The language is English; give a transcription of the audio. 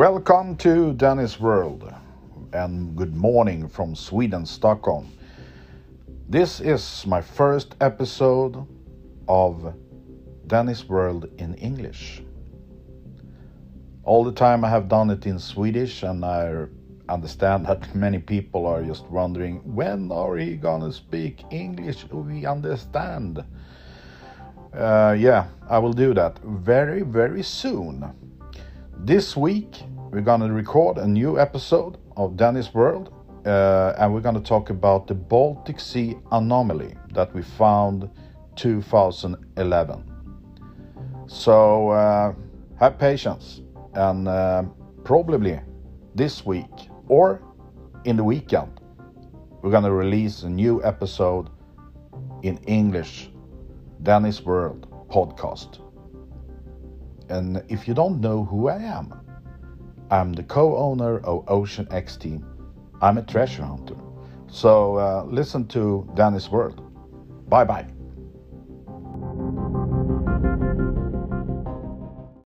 Welcome to Dennis World and good morning from Sweden, Stockholm. This is my first episode of Dennis World in English. All the time I have done it in Swedish, and I understand that many people are just wondering when are he gonna speak English? We understand. Uh, yeah, I will do that very, very soon. This week, we're going to record a new episode of Dennis World, uh, and we're going to talk about the Baltic Sea anomaly that we found 2011. So uh, have patience, and uh, probably this week or in the weekend, we're going to release a new episode in English, Dennis World podcast. And if you don't know who I am, I'm the co owner of Ocean X Team. I'm a treasure hunter. So uh, listen to Dennis World. Bye bye.